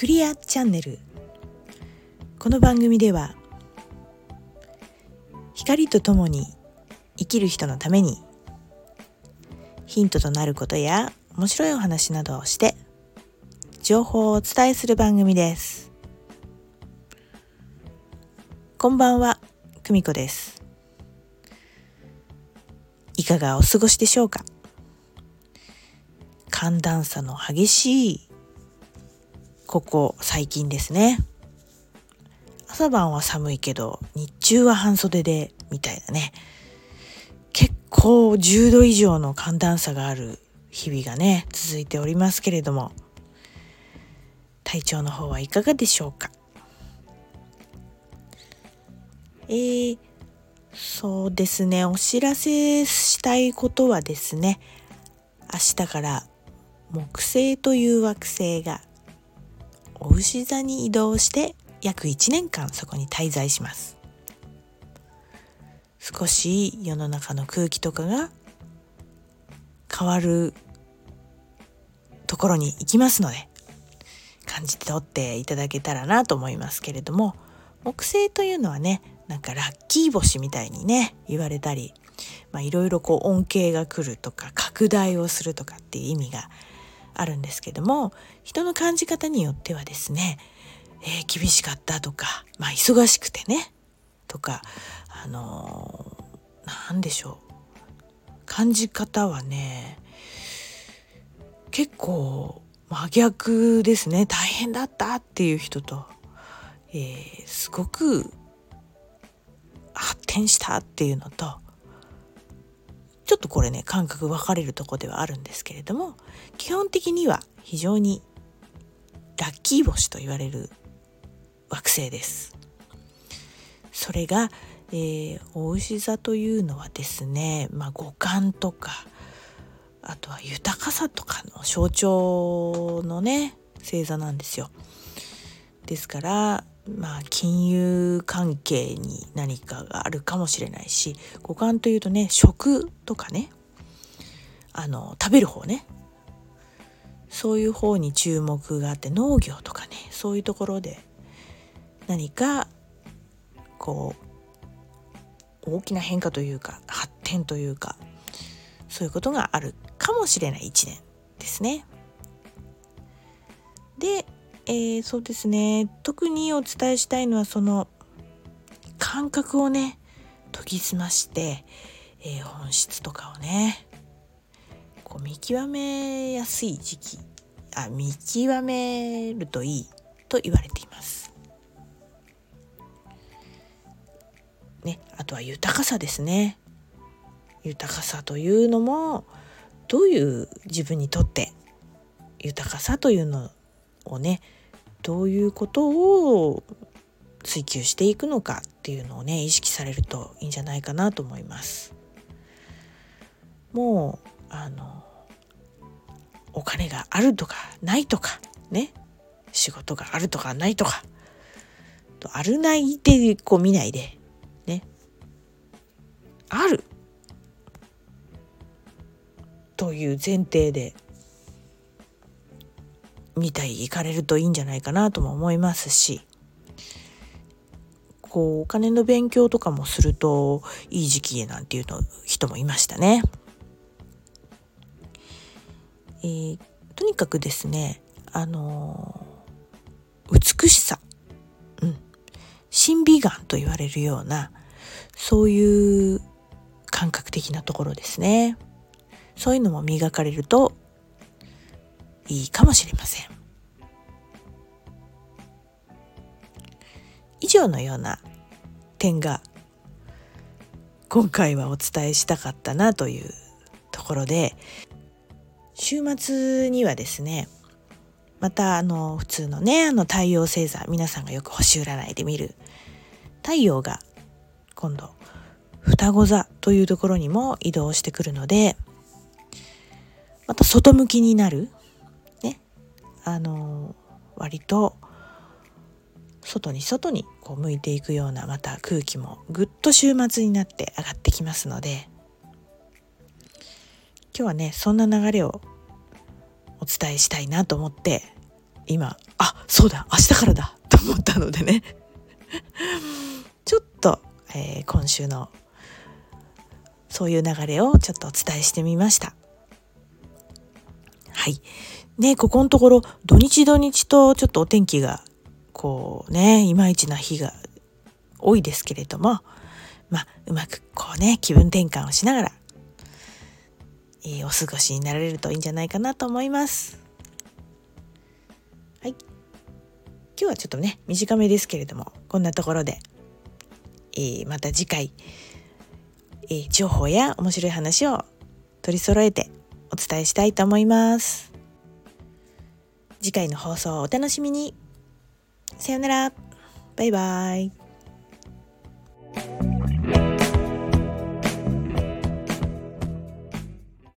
クリアチャンネル。この番組では光とともに生きる人のためにヒントとなることや面白いお話などをして情報をお伝えする番組です。こんばんは久美子です。いかがお過ごしでしょうか？寒暖差の激しいここ最近ですね。朝晩は寒いけど日中は半袖でみたいなね。結構10度以上の寒暖差がある日々がね続いておりますけれども。体調の方はいかがでしょうか？えー、そうですね。お知らせしたいことはですね明日から木星という惑星がお牛座に移動して約1年間そこに滞在します。少し世の中の空気とかが変わるところに行きますので感じ取っていただけたらなと思いますけれども木星というのはねなんかラッキー星みたいにね言われたりいろいろこう恩恵が来るとか拡大をするとかっていう意味があるんですけども人の感じ方によってはですね、えー、厳しかったとか、まあ、忙しくてねとかあのー、何でしょう。感じ方はね結構真逆ですね。大変だったっていう人と、えー、すごく発展したっていうのとちょっとこれね感覚分かれるとこではあるんですけれども基本的には非常にラッキー星と言われる惑星です。それが、えー、お牛座というのはですね、まあ、五感とかあとは豊かさとかの象徴のね星座なんですよ。ですからまあ金融関係に何かがあるかもしれないし五感というとね食とかね。あの食べる方ね。そういう方に注目があって農業とかね。そういうところで何かこう大きな変化というか発展というかそういうことがあるかもしれない一年ですね。でえー、そうですね特にお伝えしたいのはその感覚をね研ぎ澄まして、えー、本質とかをねこう見極めやすい時期あ見極めるといいと言われています。ね、あとは豊かさですね。豊かさというのもどういう自分にとって豊かさというのをねどういうことを追求していくのかっていうのをね意識されるといいんじゃないかなと思います。もうあのお金があるとかないとかね仕事があるとかないとかとあるないでこう見ないでねあるという前提で見たい行かれるといいんじゃないかなとも思いますしこうお金の勉強とかもするといい時期へなんていうの人もいましたね。えー、とにかくですねあの美しさ、うん、審美眼と言われるようなそういう感覚的なところですねそういうのも磨かれるといいかもしれません。以上のような点が今回はお伝えしたかったなというところで週末にはですねまたあの普通のねあの太陽星座皆さんがよく星占いで見る太陽が今度双子座というところにも移動してくるのでまた外向きになるあの割と外に外にこう向いていくようなまた空気もぐっと週末になって上がってきますので今日はねそんな流れをお伝えしたいなと思って今あそうだ明日からだと思ったのでね。ちょっと、えー、今週のそういう流れをちょっとお伝えしてみました。はいねここのところ土日土日とちょっとお天気がこうねいまいちな日が多いですけれどもまあうまくこうね気分転換をしながら、えー、お過ごしになられるといいんじゃないかなと思います。はい今日はちょっとね短めですけれどもこんなところで、えー、また次回、えー、情報や面白い話を取り揃えてお伝えしたいと思います。次回の放送をお楽しみに。さよなら。バイバイ。